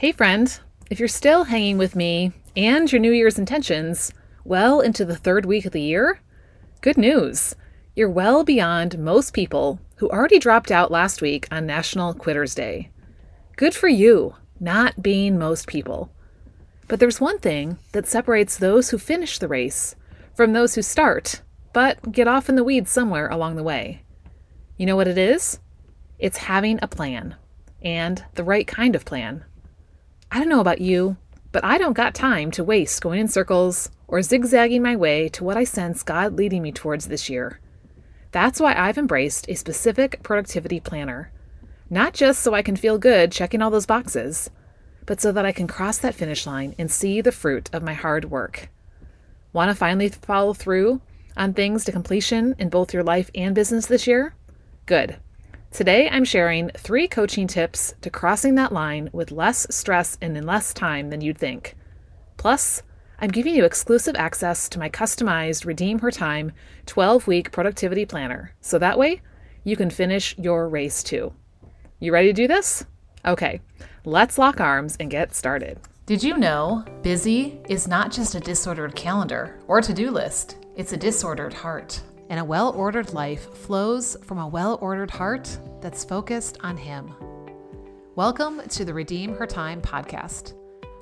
Hey, friend. If you're still hanging with me and your New Year's intentions well into the third week of the year, good news. You're well beyond most people who already dropped out last week on National Quitters Day. Good for you, not being most people. But there's one thing that separates those who finish the race from those who start, but get off in the weeds somewhere along the way. You know what it is? It's having a plan, and the right kind of plan. I don't know about you, but I don't got time to waste going in circles or zigzagging my way to what I sense God leading me towards this year. That's why I've embraced a specific productivity planner. Not just so I can feel good checking all those boxes, but so that I can cross that finish line and see the fruit of my hard work. Want to finally follow through on things to completion in both your life and business this year? Good. Today, I'm sharing three coaching tips to crossing that line with less stress and in less time than you'd think. Plus, I'm giving you exclusive access to my customized Redeem Her Time 12 week productivity planner, so that way you can finish your race too. You ready to do this? Okay, let's lock arms and get started. Did you know busy is not just a disordered calendar or to do list, it's a disordered heart and a well ordered life flows from a well ordered heart that's focused on Him. Welcome to the Redeem Her Time podcast,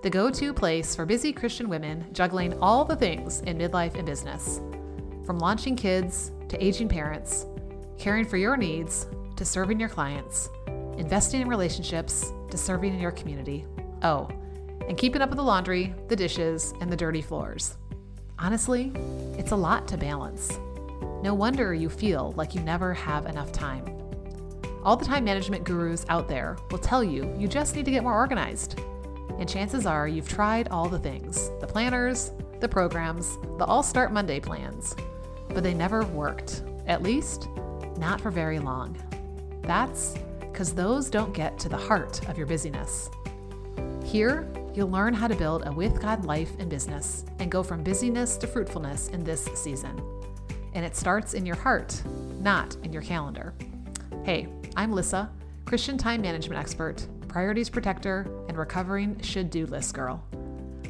the go to place for busy Christian women juggling all the things in midlife and business. From launching kids to aging parents, caring for your needs to serving your clients, investing in relationships to serving in your community. Oh, and keeping up with the laundry, the dishes, and the dirty floors. Honestly, it's a lot to balance. No wonder you feel like you never have enough time. All the time management gurus out there will tell you you just need to get more organized. And chances are you've tried all the things the planners, the programs, the All Start Monday plans, but they never worked, at least, not for very long. That's because those don't get to the heart of your busyness. Here, you'll learn how to build a with God life and business and go from busyness to fruitfulness in this season and it starts in your heart, not in your calendar. Hey, I'm Lissa, Christian time management expert, priorities protector, and recovering should do list girl.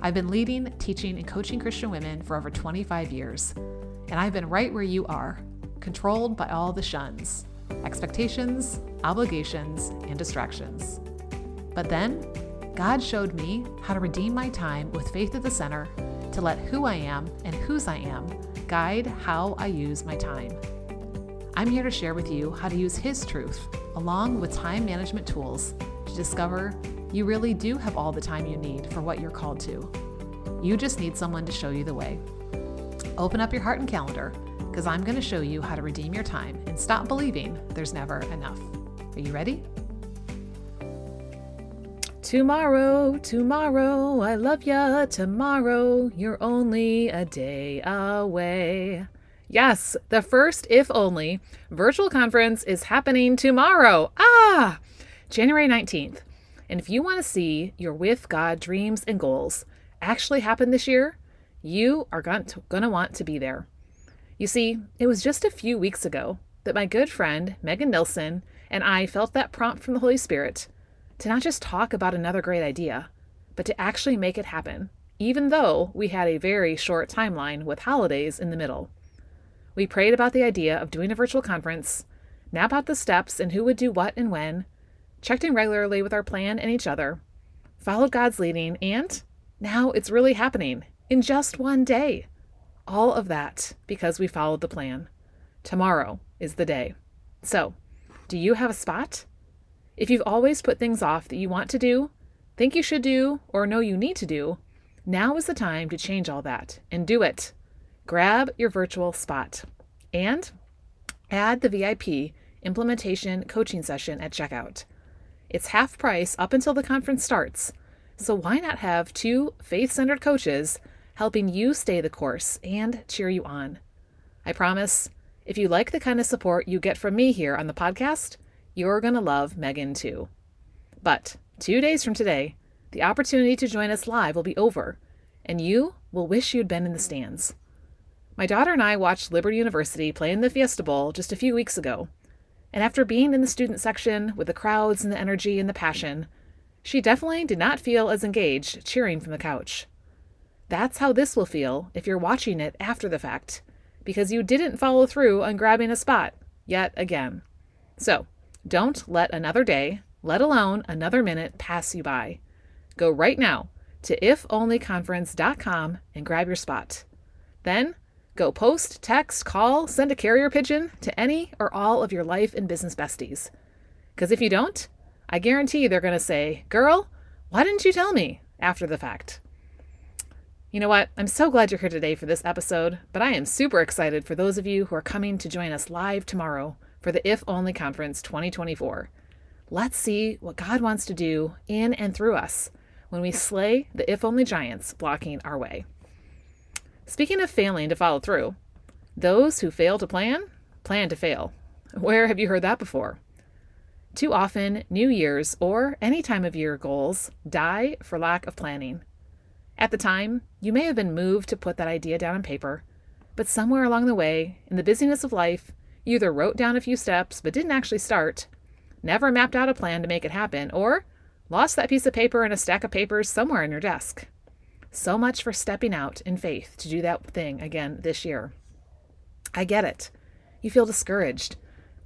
I've been leading, teaching, and coaching Christian women for over 25 years, and I've been right where you are, controlled by all the shuns expectations, obligations, and distractions. But then, God showed me how to redeem my time with faith at the center to let who I am and whose I am guide how I use my time. I'm here to share with you how to use His truth, along with time management tools, to discover you really do have all the time you need for what you're called to. You just need someone to show you the way. Open up your heart and calendar, because I'm going to show you how to redeem your time and stop believing there's never enough. Are you ready? Tomorrow, tomorrow, I love ya. Tomorrow, you're only a day away. Yes, the first If Only virtual conference is happening tomorrow. Ah, January 19th. And if you want to see your with God dreams and goals actually happen this year, you are going to want to be there. You see, it was just a few weeks ago that my good friend Megan Nilsson and I felt that prompt from the Holy Spirit to not just talk about another great idea, but to actually make it happen, even though we had a very short timeline with holidays in the middle. We prayed about the idea of doing a virtual conference, mapped out the steps and who would do what and when, checked in regularly with our plan and each other, followed God's leading, and now it's really happening in just one day. All of that because we followed the plan. Tomorrow is the day. So, do you have a spot? If you've always put things off that you want to do, think you should do, or know you need to do, now is the time to change all that and do it. Grab your virtual spot and add the VIP implementation coaching session at checkout. It's half price up until the conference starts, so why not have two faith centered coaches helping you stay the course and cheer you on? I promise, if you like the kind of support you get from me here on the podcast, you're going to love Megan too. But two days from today, the opportunity to join us live will be over, and you will wish you'd been in the stands. My daughter and I watched Liberty University play in the Fiesta Bowl just a few weeks ago, and after being in the student section with the crowds and the energy and the passion, She definitely did not feel as engaged cheering from the couch. That's how this will feel if you're watching it after the fact, because you didn't follow through on grabbing a spot yet again. So, don't let another day, let alone another minute, pass you by. Go right now to ifonlyconference.com and grab your spot. Then, go post, text, call, send a carrier pigeon to any or all of your life and business besties. Because if you don't, I guarantee they're going to say, Girl, why didn't you tell me after the fact? You know what? I'm so glad you're here today for this episode, but I am super excited for those of you who are coming to join us live tomorrow for the If Only Conference 2024. Let's see what God wants to do in and through us when we slay the if only giants blocking our way. Speaking of failing to follow through, those who fail to plan, plan to fail. Where have you heard that before? Too often, New Year's or any time of year goals die for lack of planning. At the time, you may have been moved to put that idea down on paper, but somewhere along the way, in the busyness of life, either wrote down a few steps but didn't actually start, never mapped out a plan to make it happen, or lost that piece of paper in a stack of papers somewhere in your desk. So much for stepping out in faith to do that thing again this year. I get it. You feel discouraged,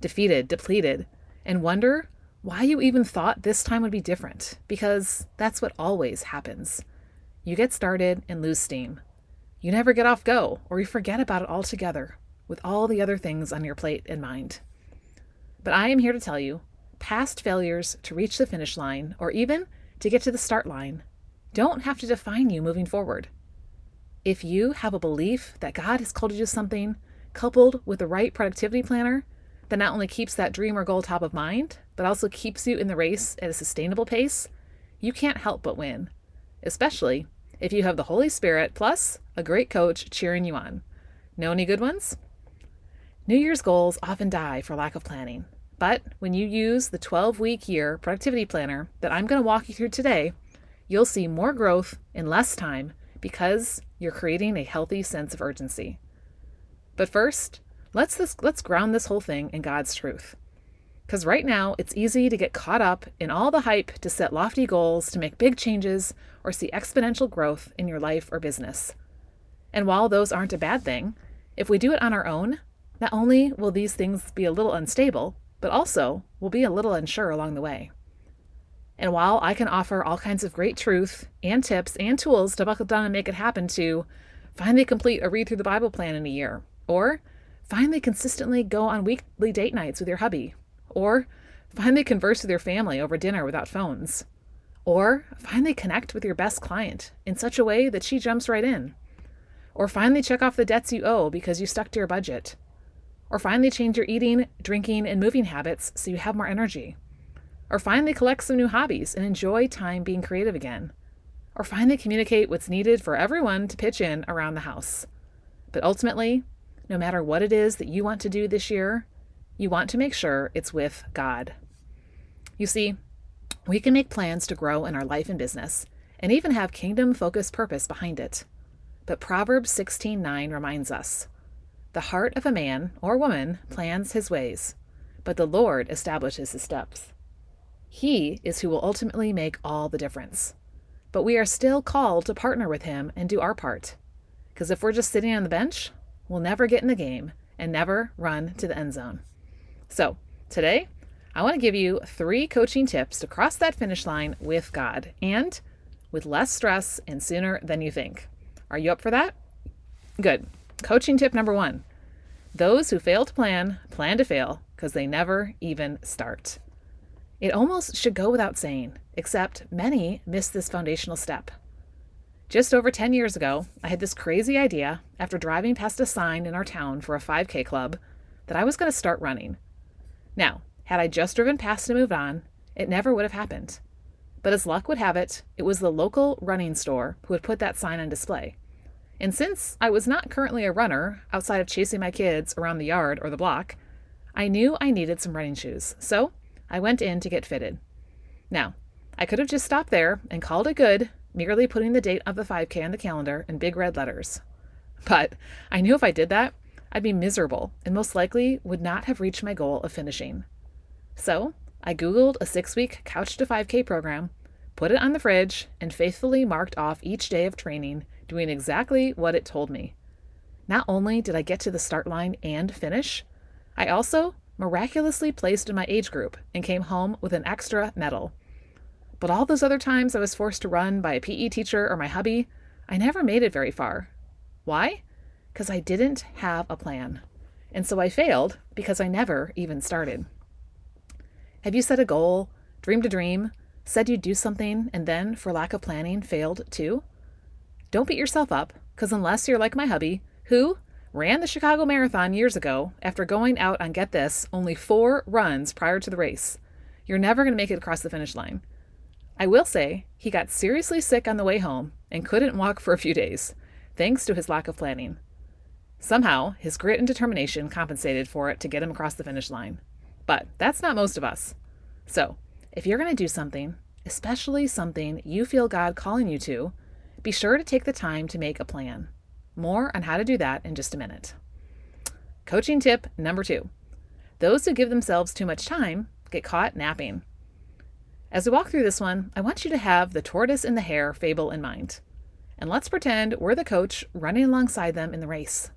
defeated, depleted, and wonder why you even thought this time would be different, because that's what always happens. You get started and lose steam. You never get off go, or you forget about it altogether, with all the other things on your plate in mind. But I am here to tell you past failures to reach the finish line, or even to get to the start line, don't have to define you moving forward. If you have a belief that God has called you to something, coupled with the right productivity planner, that not only keeps that dream or goal top of mind, but also keeps you in the race at a sustainable pace, you can't help but win especially if you have the Holy Spirit plus a great coach cheering you on. Know any good ones? New Year's goals often die for lack of planning. But when you use the 12 week year productivity planner that I'm going to walk you through today, you'll see more growth in less time because you're creating a healthy sense of urgency. But first, let's this, let's ground this whole thing in God's truth. Because right now, it's easy to get caught up in all the hype to set lofty goals, to make big changes, or see exponential growth in your life or business. And while those aren't a bad thing, if we do it on our own, not only will these things be a little unstable, but also we'll be a little unsure along the way. And while I can offer all kinds of great truth and tips and tools to buckle down and make it happen to finally complete a read through the Bible plan in a year, or finally consistently go on weekly date nights with your hubby, or finally converse with your family over dinner without phones. Or finally connect with your best client in such a way that she jumps right in. Or finally check off the debts you owe because you stuck to your budget. Or finally change your eating, drinking, and moving habits so you have more energy. Or finally collect some new hobbies and enjoy time being creative again. Or finally communicate what's needed for everyone to pitch in around the house. But ultimately, no matter what it is that you want to do this year, you want to make sure it's with God. You see, we can make plans to grow in our life and business and even have kingdom focused purpose behind it. But Proverbs 16:9 reminds us, "The heart of a man or woman plans his ways, but the Lord establishes his steps." He is who will ultimately make all the difference. But we are still called to partner with him and do our part. Because if we're just sitting on the bench, we'll never get in the game and never run to the end zone. So, today, I want to give you three coaching tips to cross that finish line with God and with less stress and sooner than you think. Are you up for that? Good. Coaching tip number one those who fail to plan, plan to fail because they never even start. It almost should go without saying, except many miss this foundational step. Just over 10 years ago, I had this crazy idea after driving past a sign in our town for a 5K club that I was going to start running. Now, had I just driven past and moved on, it never would have happened. But as luck would have it, it was the local running store who had put that sign on display. And since I was not currently a runner outside of chasing my kids around the yard or the block, I knew I needed some running shoes. So I went in to get fitted. Now, I could have just stopped there and called it good, merely putting the date of the 5K on the calendar in big red letters. But I knew if I did that, I'd be miserable and most likely would not have reached my goal of finishing. So, I Googled a six week Couch to 5K program, put it on the fridge, and faithfully marked off each day of training, doing exactly what it told me. Not only did I get to the start line and finish, I also miraculously placed in my age group and came home with an extra medal. But all those other times I was forced to run by a PE teacher or my hubby, I never made it very far. Why? Because I didn't have a plan. And so I failed because I never even started. Have you set a goal, dreamed a dream, said you'd do something, and then, for lack of planning, failed too? Don't beat yourself up, because unless you're like my hubby, who ran the Chicago Marathon years ago after going out on, get this, only four runs prior to the race, you're never going to make it across the finish line. I will say, he got seriously sick on the way home and couldn't walk for a few days, thanks to his lack of planning. Somehow, his grit and determination compensated for it to get him across the finish line. But that's not most of us. So, if you're going to do something, especially something you feel God calling you to, be sure to take the time to make a plan. More on how to do that in just a minute. Coaching tip number two those who give themselves too much time get caught napping. As we walk through this one, I want you to have the tortoise and the hare fable in mind. And let's pretend we're the coach running alongside them in the race.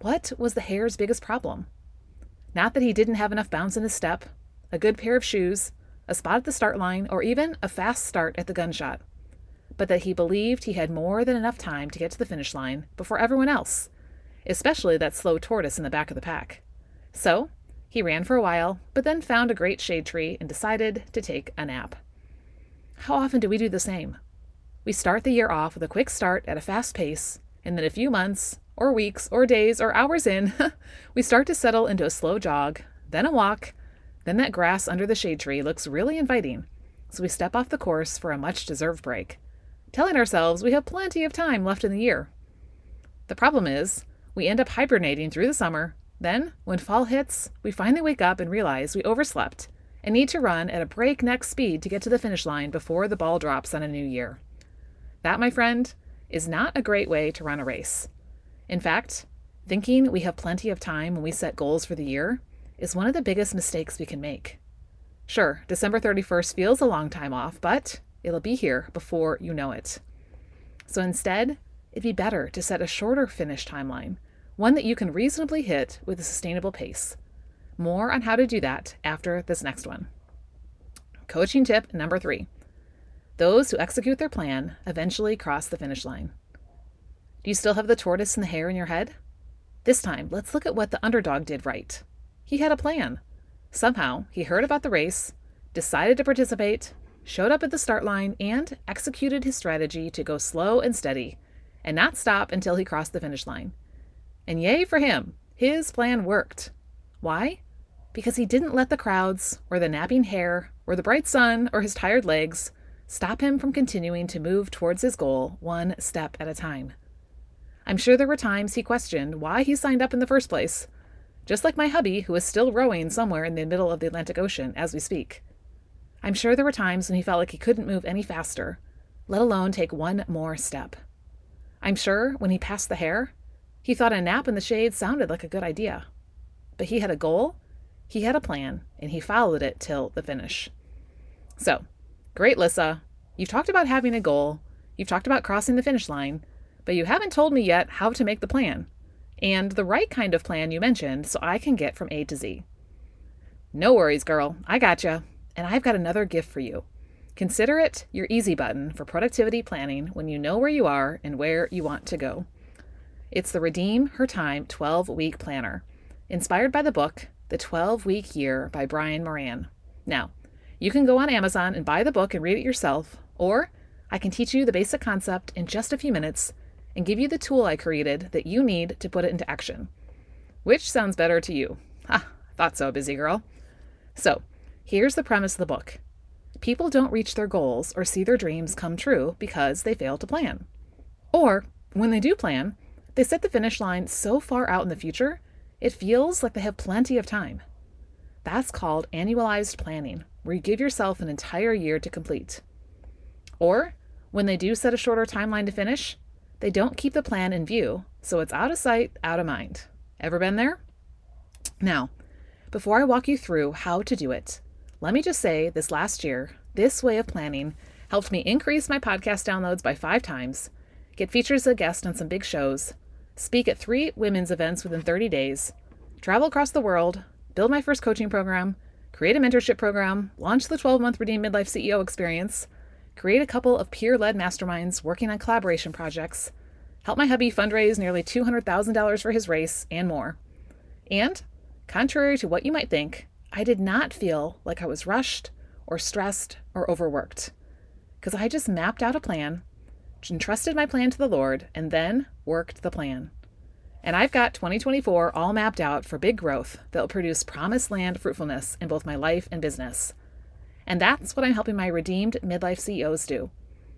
What was the hare's biggest problem? Not that he didn't have enough bounce in his step, a good pair of shoes, a spot at the start line, or even a fast start at the gunshot, but that he believed he had more than enough time to get to the finish line before everyone else, especially that slow tortoise in the back of the pack. So, he ran for a while, but then found a great shade tree and decided to take a nap. How often do we do the same? We start the year off with a quick start at a fast pace, and then a few months, or weeks, or days, or hours in, we start to settle into a slow jog, then a walk, then that grass under the shade tree looks really inviting, so we step off the course for a much deserved break, telling ourselves we have plenty of time left in the year. The problem is, we end up hibernating through the summer, then, when fall hits, we finally wake up and realize we overslept and need to run at a breakneck speed to get to the finish line before the ball drops on a new year. That, my friend, is not a great way to run a race. In fact, thinking we have plenty of time when we set goals for the year is one of the biggest mistakes we can make. Sure, December 31st feels a long time off, but it'll be here before you know it. So instead, it'd be better to set a shorter finish timeline, one that you can reasonably hit with a sustainable pace. More on how to do that after this next one. Coaching tip number three those who execute their plan eventually cross the finish line. Do you still have the tortoise and the hare in your head? This time, let's look at what the underdog did right. He had a plan. Somehow, he heard about the race, decided to participate, showed up at the start line, and executed his strategy to go slow and steady and not stop until he crossed the finish line. And yay for him! His plan worked. Why? Because he didn't let the crowds, or the napping hare, or the bright sun, or his tired legs stop him from continuing to move towards his goal one step at a time. I'm sure there were times he questioned why he signed up in the first place just like my hubby, who is still rowing somewhere in the middle of the Atlantic Ocean as we speak. I'm sure there were times when he felt like he couldn't move any faster, let alone take one more step. I'm sure when he passed the hare, he thought a nap in the shade sounded like a good idea. But he had a goal, he had a plan, and he followed it till the finish. So, great, Lissa. You've talked about having a goal, you've talked about crossing the finish line, but you haven't told me yet how to make the plan and the right kind of plan you mentioned so I can get from A to Z. No worries, girl. I gotcha. And I've got another gift for you. Consider it your easy button for productivity planning when you know where you are and where you want to go. It's the Redeem Her Time 12 Week Planner, inspired by the book The 12 Week Year by Brian Moran. Now, you can go on Amazon and buy the book and read it yourself, or I can teach you the basic concept in just a few minutes and give you the tool I created that you need to put it into action. Which sounds better to you? Ha, thought so, busy girl. So, here's the premise of the book people don't reach their goals or see their dreams come true because they fail to plan. Or, when they do plan, they set the finish line so far out in the future, it feels like they have plenty of time. That's called annualized planning, where you give yourself an entire year to complete. Or, when they do set a shorter timeline to finish, they don't keep the plan in view, so it's out of sight, out of mind. Ever been there? Now, before I walk you through how to do it, let me just say this last year, this way of planning helped me increase my podcast downloads by five times, get featured as a guest on some big shows, speak at three women's events within 30 days, travel across the world, build my first coaching program, create a mentorship program, launch the 12 month Redeemed Midlife CEO experience, create a couple of peer led masterminds working on collaboration projects, help my hubby fundraise nearly $200,000 for his race, and more. And, contrary to what you might think, I did not feel like I was rushed or stressed or overworked because I just mapped out a plan, entrusted my plan to the Lord, and then worked the plan. And I've got 2024 all mapped out for big growth that will produce promised land fruitfulness in both my life and business. And that's what I'm helping my redeemed midlife CEOs do.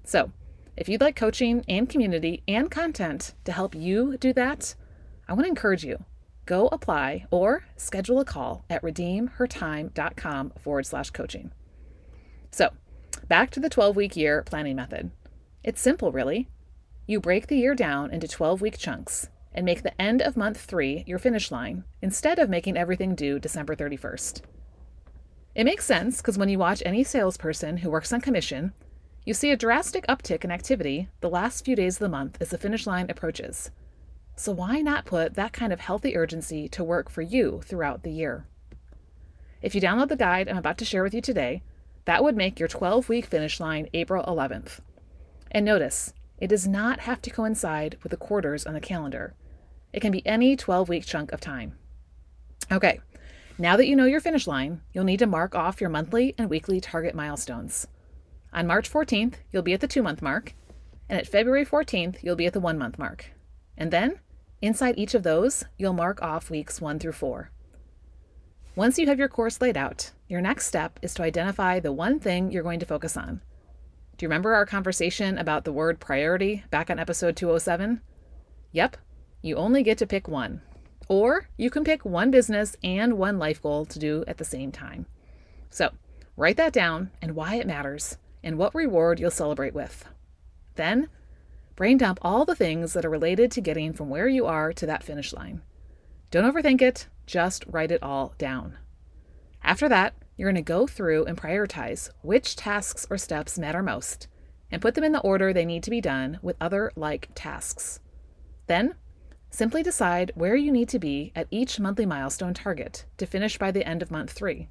So, if you'd like coaching and community and content to help you do that, I want to encourage you. Go apply or schedule a call at redeemhertime.com forward slash coaching. So, back to the 12 week year planning method. It's simple, really. You break the year down into 12 week chunks and make the end of month three your finish line instead of making everything due December 31st. It makes sense because when you watch any salesperson who works on commission, you see a drastic uptick in activity the last few days of the month as the finish line approaches. So, why not put that kind of healthy urgency to work for you throughout the year? If you download the guide I'm about to share with you today, that would make your 12 week finish line April 11th. And notice, it does not have to coincide with the quarters on the calendar. It can be any 12 week chunk of time. Okay, now that you know your finish line, you'll need to mark off your monthly and weekly target milestones. On March 14th, you'll be at the two month mark, and at February 14th, you'll be at the one month mark. And then, inside each of those, you'll mark off weeks one through four. Once you have your course laid out, your next step is to identify the one thing you're going to focus on. Do you remember our conversation about the word priority back on episode 207? Yep, you only get to pick one. Or you can pick one business and one life goal to do at the same time. So, write that down and why it matters and what reward you'll celebrate with. Then, brain dump all the things that are related to getting from where you are to that finish line. Don't overthink it, just write it all down. After that, you're going to go through and prioritize which tasks or steps matter most and put them in the order they need to be done with other like tasks. Then, simply decide where you need to be at each monthly milestone target to finish by the end of month three.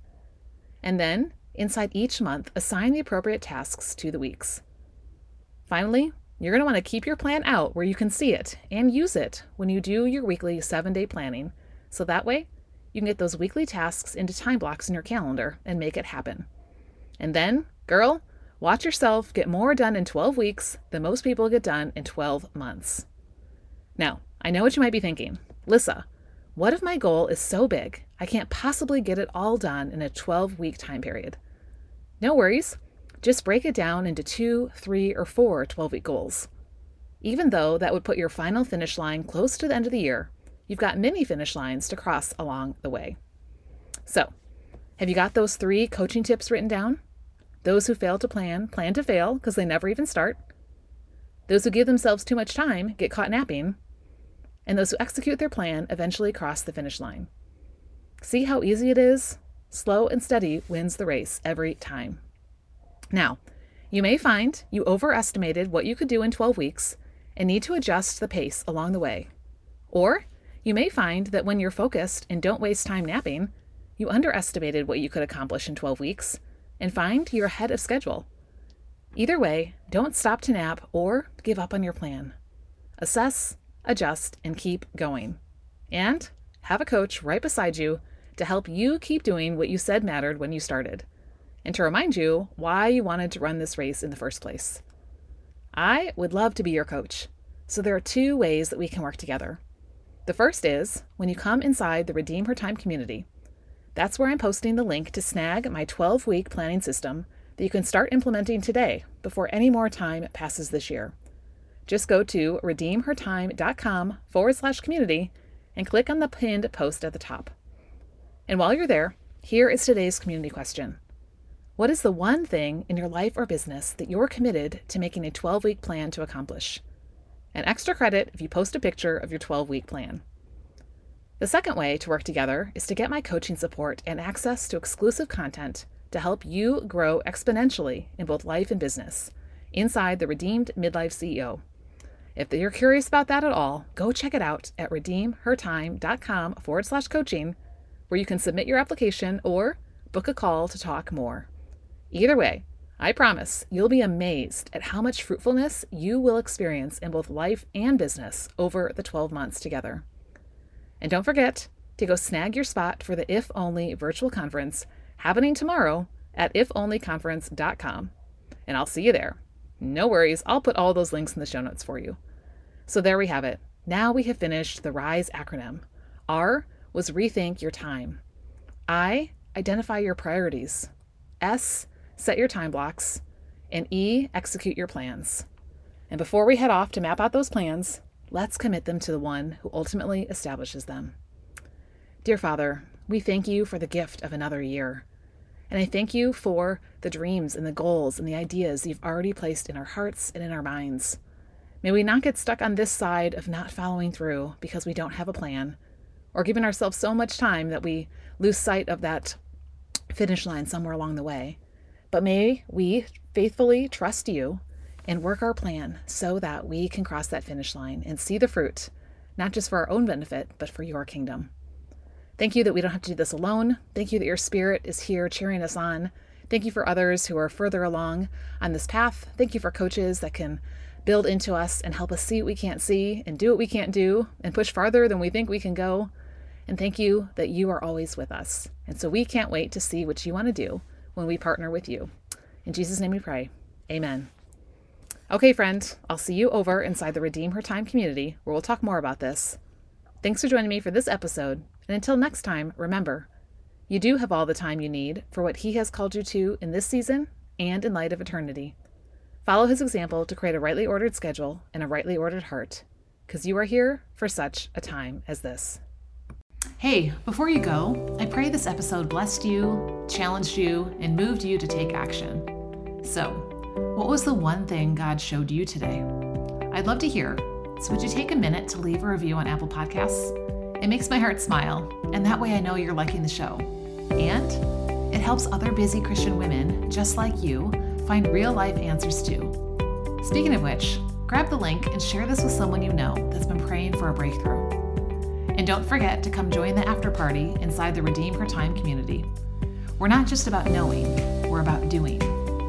And then, inside each month, assign the appropriate tasks to the weeks. Finally, you're going to want to keep your plan out where you can see it and use it when you do your weekly seven day planning, so that way you can get those weekly tasks into time blocks in your calendar and make it happen. And then, girl, watch yourself get more done in 12 weeks than most people get done in 12 months. Now, I know what you might be thinking. Lissa, what if my goal is so big I can't possibly get it all done in a 12 week time period? No worries. Just break it down into two, three, or four 12 week goals. Even though that would put your final finish line close to the end of the year, you've got many finish lines to cross along the way. So, have you got those three coaching tips written down? Those who fail to plan, plan to fail because they never even start. Those who give themselves too much time get caught napping. And those who execute their plan eventually cross the finish line. See how easy it is? Slow and steady wins the race every time. Now, you may find you overestimated what you could do in 12 weeks and need to adjust the pace along the way. Or you may find that when you're focused and don't waste time napping, you underestimated what you could accomplish in 12 weeks and find you're ahead of schedule. Either way, don't stop to nap or give up on your plan. Assess, adjust, and keep going. And have a coach right beside you to help you keep doing what you said mattered when you started, and to remind you why you wanted to run this race in the first place. I would love to be your coach, so there are two ways that we can work together. The first is when you come inside the Redeem Her Time community. That's where I'm posting the link to snag my 12 week planning system that you can start implementing today before any more time passes this year. Just go to redeemhertime.com forward slash community and click on the pinned post at the top. And while you're there, here is today's community question What is the one thing in your life or business that you're committed to making a 12 week plan to accomplish? and extra credit if you post a picture of your 12 week plan. The second way to work together is to get my coaching support and access to exclusive content to help you grow exponentially in both life and business inside the Redeemed Midlife CEO. If you're curious about that at all, go check it out at redeemhertime.com forward slash coaching, where you can submit your application or book a call to talk more. Either way, I promise you'll be amazed at how much fruitfulness you will experience in both life and business over the 12 months together. And don't forget to go snag your spot for the If Only virtual conference happening tomorrow at ifonlyconference.com. And I'll see you there. No worries, I'll put all those links in the show notes for you. So there we have it. Now we have finished the RISE acronym. R was rethink your time. I, identify your priorities. S, set your time blocks. And E, execute your plans. And before we head off to map out those plans, let's commit them to the one who ultimately establishes them. Dear Father, we thank you for the gift of another year. And I thank you for the dreams and the goals and the ideas you've already placed in our hearts and in our minds. May we not get stuck on this side of not following through because we don't have a plan, or giving ourselves so much time that we lose sight of that finish line somewhere along the way. But may we faithfully trust you and work our plan so that we can cross that finish line and see the fruit, not just for our own benefit, but for your kingdom. Thank you that we don't have to do this alone. Thank you that your spirit is here cheering us on. Thank you for others who are further along on this path. Thank you for coaches that can build into us and help us see what we can't see and do what we can't do and push farther than we think we can go. And thank you that you are always with us. And so we can't wait to see what you want to do when we partner with you. In Jesus' name we pray. Amen. Okay, friend, I'll see you over inside the Redeem Her Time community where we'll talk more about this. Thanks for joining me for this episode and until next time, remember, you do have all the time you need for what He has called you to in this season and in light of eternity. Follow His example to create a rightly ordered schedule and a rightly ordered heart, because you are here for such a time as this. Hey, before you go, I pray this episode blessed you, challenged you, and moved you to take action. So, what was the one thing God showed you today? I'd love to hear. So, would you take a minute to leave a review on Apple Podcasts? It makes my heart smile, and that way I know you're liking the show. And it helps other busy Christian women just like you find real life answers too. Speaking of which, grab the link and share this with someone you know that's been praying for a breakthrough. And don't forget to come join the after party inside the Redeem Her Time community. We're not just about knowing, we're about doing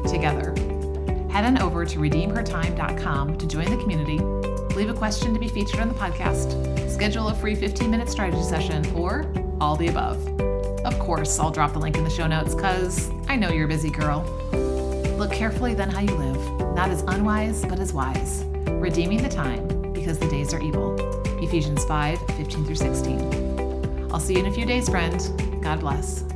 together. Head on over to redeemhertime.com to join the community, leave a question to be featured on the podcast, schedule a free 15 minute strategy session, or all the above. Of course, I'll drop the link in the show notes because I know you're a busy girl. Look carefully then how you live, not as unwise, but as wise, redeeming the time because the days are evil. Ephesians 5 15 through 16. I'll see you in a few days, friend. God bless.